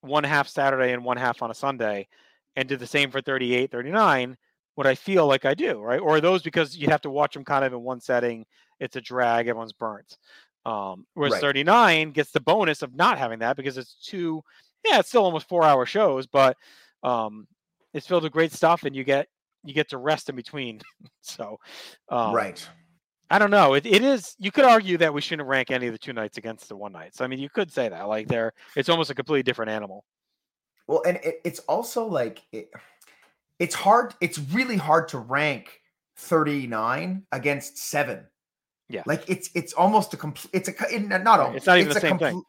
one half Saturday and one half on a Sunday, and did the same for 38, 39, would I feel like I do, right? Or those because you'd have to watch them kind of in one setting, it's a drag, everyone's burnt. Um, whereas Right. 39 gets the bonus of not having that because it's two, yeah, it's still almost four hour shows, but um, it's filled with great stuff and you get you get to rest in between. *laughs* so um, right. I don't know. It, it is. You could argue that we shouldn't rank any of the two nights against the one nights. I mean, you could say that. Like they're, it's almost a completely different animal. Well, and it, it's also like it, it's hard. It's really hard to rank 39 against seven. Yeah. Like it's it's almost a complete. It's a it- not almost. It's not even the a same thing. complete-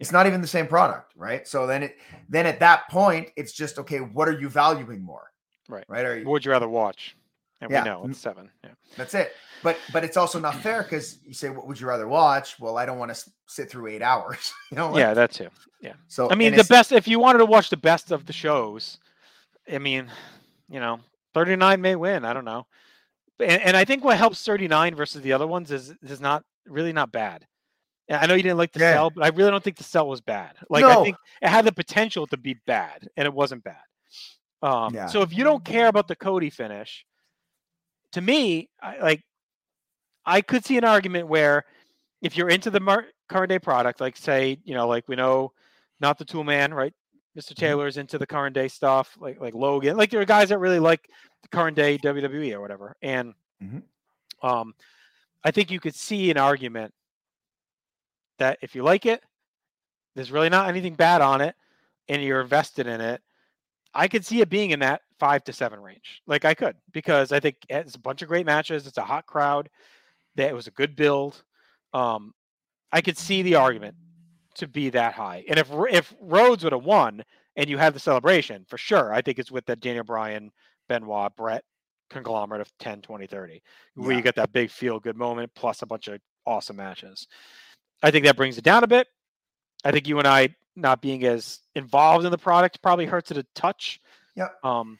It's not even the same product, right? So then it then at that point, it's just okay. What are you valuing more? Right. Right. Are you, What would you rather watch? And Yeah. we know it's seven. Yeah. that's it. But but it's also not fair because you say, what would you rather watch? Well, I don't want to sit through eight hours. *laughs* You know. like- Yeah, that too. Yeah. So I mean, the best. If you wanted to watch the best of the shows, I mean, you know, thirty nine may win. I don't know, and, and I think what helps thirty nine versus the other ones is is not really not bad. I know you didn't like the Yeah. cell, but I really don't think the cell was bad. Like I think it had the potential to be bad, and it wasn't bad. Um, Yeah. So if you don't care about the Cody finish, to me, I, like I could see an argument where if you're into the mar- current day product, like say, you know, like we know, not the tool man, right? Mr. Mm-hmm. Taylor's into the current day stuff, like like Logan, like there are guys that really like the current day WWE or whatever. And Mhm. um, I think you could see an argument that if you like it, there's really not anything bad on it, and you're invested in it. I could see it being in that five to seven range. Like I could, because I think it's a bunch of great matches. It's a hot crowd. That it was a good build. Um, I could see the argument to be that high. And if if Rhodes would have won and you had the celebration, for sure, I think it's with that Daniel Bryan, Benoit, Bret conglomerate of 10, 20, 30, where Yeah. you get that big feel good moment plus a bunch of awesome matches. I think that brings it down a bit. I think you and I not being as involved in the product probably hurts it a touch. Yeah. Um,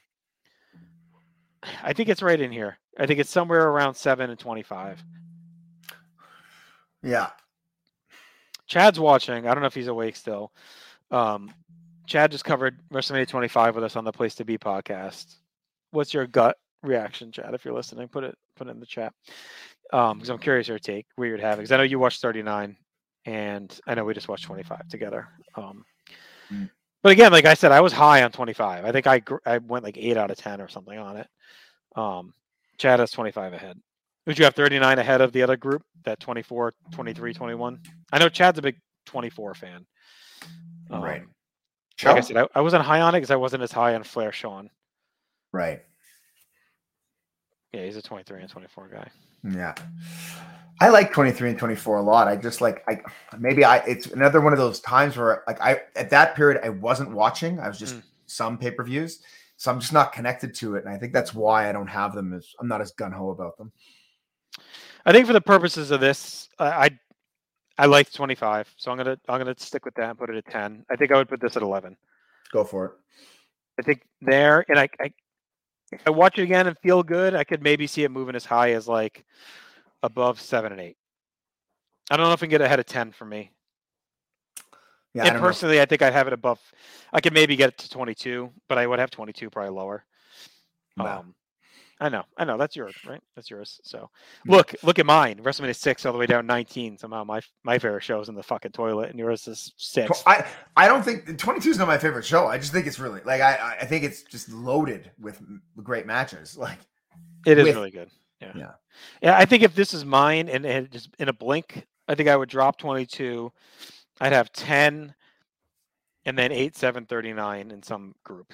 I think it's right in here. I think it's somewhere around seven and twenty-five. Yeah. Chad's watching. I don't know if he's awake still. Um, Chad just covered WrestleMania 25 with us on the Place to Be podcast. What's your gut reaction, Chad? If you're listening, put it put it in the chat. Um, because I'm curious your take, where you'd have it. Because I know you watched 39, and I know we just watched 25 together. Um, Mm. but again, like I said, I was high on 25. I think I gr- I went like eight out of 10 or something on it. Um, Chad has 25 ahead. Would you have 39 ahead of the other group? That 24, 23, 21. I know Chad's a big 24 fan. Right. Um, like I said, I, I wasn't high on it because I wasn't as high on Flair Shawn. Right. Yeah, he's a 23 and 24 guy. Yeah. I like 23 and 24 a lot. I just like I maybe I it's another one of those times where like I at that period I wasn't watching. I was just Mm. some pay-per-views. So I'm just not connected to it. And I think that's why I don't have them as I'm not as gun-ho about them. I think for the purposes of this, I I, I like 25, so I'm gonna I'm gonna stick with that and put it at 10. I think I would put this at 11. Go for it. I think there, and I, I I watch it again and feel good. I could maybe see it moving as high as like above seven and eight. I don't know if we can get ahead of 10 for me. Yeah, I and know. personally, I think I'd have it above. I could maybe get it to 22, but I would have 22 probably lower. No. Um, I know, I know. That's yours, right? That's yours. So look, look at mine. WrestleMania six all the way down 19. Somehow my my favorite show is in the fucking toilet, and yours is six. I I don't think 22 is not my favorite show. I just think it's really like I I- think it's just loaded with great matches. *laughs* Like It is with- really good. Yeah. Yeah. Yeah. I think if this is mine and, and just in a blink, I think I would drop 22. I'd have 10 and then 8, 7, 39 in some group.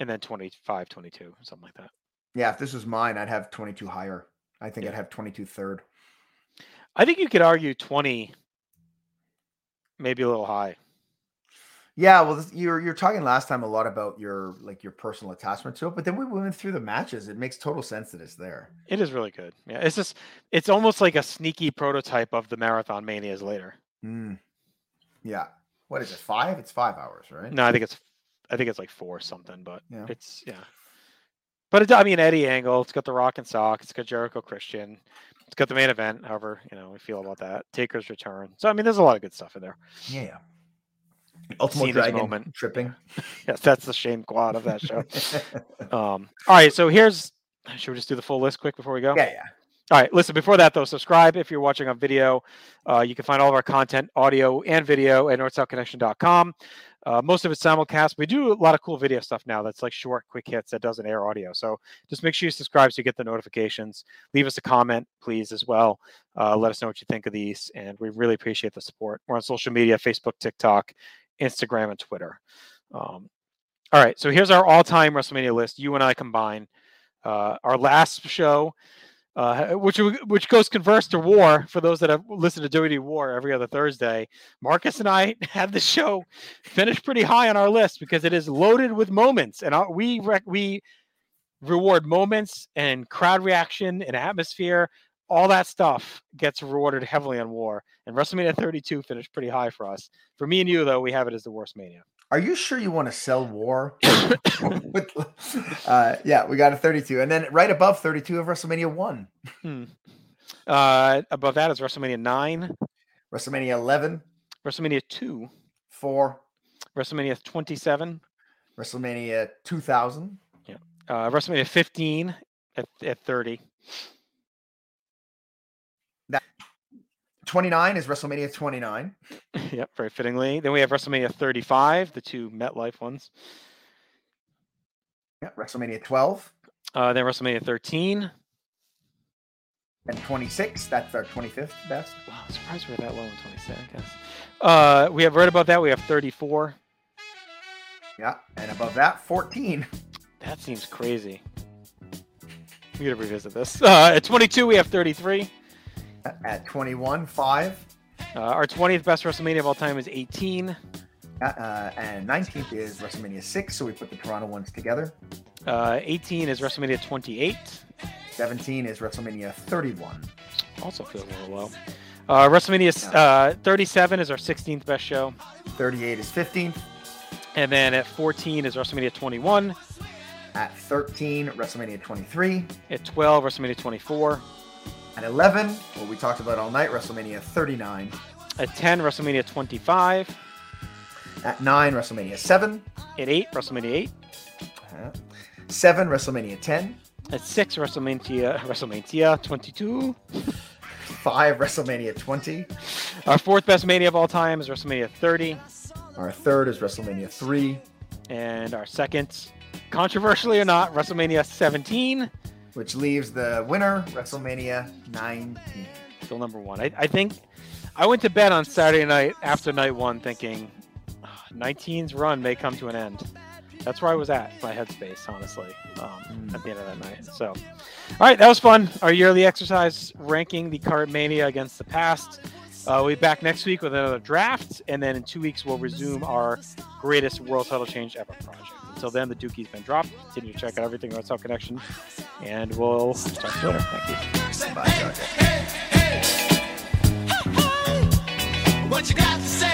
And then 25, 22, something like that. Yeah, if this was mine, I'd have 22 higher. I think Yeah. I'd have 22 third. I think you could argue 20, maybe a little high. Yeah, well, you're you're talking last time a lot about your like your personal attachment to it, but then we went through the matches. It makes total sense that it's there. It is really good. Yeah. It's just, it's almost like a sneaky prototype of the Marathon Manias later. Mm. Yeah. What is it? Five? It's five hours, right? No, I think it's, I think it's like four something, but Yeah. it's, yeah. But it, I mean, Eddie Angle, it's got the Rock and Sock, it's got Jericho Christian, it's got the main event, however, you know, we feel about that. Taker's return. So, I mean, there's a lot of good stuff in there. Yeah. yeah. Ultimate Cena's Dragon moment. tripping. *laughs* Yes, that's the Shane quad of that show. *laughs* Um, all right, so here's, should we just do the full list quick before we go? yeah, yeah. All right, listen, before that, though, subscribe if you're watching on video. Uh, you can find all of our content, audio and video, at northsouthconnection.com. Uh, most of it's simulcast. We do a lot of cool video stuff now that's like short, quick hits that doesn't air audio. So just make sure you subscribe so you get the notifications. Leave us a comment, please, as well. Uh, let us know what you think of these. And we really appreciate the support. We're on social media Facebook, TikTok, Instagram, and Twitter. Um, all right, so here's our all time WrestleMania list, you and I combined. Uh, our last show uh, which which goes converse to War for those that have listened to WWE War every other Thursday. Marcus and I *laughs* had the show finished pretty high on our list because it is loaded with moments, and we rec- we reward moments and crowd reaction and atmosphere. All that stuff gets rewarded heavily on War, and WrestleMania 32 finished pretty high for us. For me and you, though, we have it as the worst Mania. Are you sure you want to sell war? *coughs* Uh, yeah, we got a 32. And then right above 32 of WrestleMania 1, Hmm. Uh, above that is WrestleMania 9, WrestleMania 11, WrestleMania 2, 4, WrestleMania 27. WrestleMania 2000, Uh, WrestleMania 15 at, at 30. 29 is WrestleMania 29, *laughs* yep, very fittingly. Then we have WrestleMania 35, the two MetLife ones. yeah, WrestleMania 12, Uh, then WrestleMania 13. and 26. That's our 25th best. Wow, I'm surprised we're that low in 26. I guess. Uh, we have right above that. We have 34. Yeah, and above that, 14. That seems crazy. We gotta revisit this. Uh, at 22, we have 33. At 21, 5. Uh, our 20th best WrestleMania of all time is 18. Uh, uh, and 19th is WrestleMania 6. So we put the Toronto ones together. Uh, 18 is WrestleMania 28. 17 is WrestleMania 31. Also feels a little low. Uh, WrestleMania uh, 37 is our 16th best show. 38 is 15th. And then at 14 is WrestleMania 21. At 13, WrestleMania 23. At 12, WrestleMania 24. At 11, what we talked about all night, WrestleMania 39. At 10, WrestleMania 25. At 9, WrestleMania 7. At 8, WrestleMania 8. Uh, 7, WrestleMania 10. At 6, WrestleMania, *laughs* WrestleMania 22. 5, WrestleMania 20. Our fourth best Mania of all time is WrestleMania 30. Our third is WrestleMania 3. And our second, controversially or not, WrestleMania 17. Which leaves the winner, WrestleMania 19. Still number one. I, I think I went to bed on Saturday night after night one thinking 19's run may come to an end. That's where I was at, my headspace, honestly, um, at the end of that night. So, all right, that was fun. Our yearly exercise ranking the current mania against the past. Uh, we'll be back next week with another draft, and then in two weeks we'll resume our greatest world title change ever project. Until then, the Dookie's been dropped. Continue to check out everything on Talk Connection, and we'll talk to you later. Thank you. Bye. What you got to say?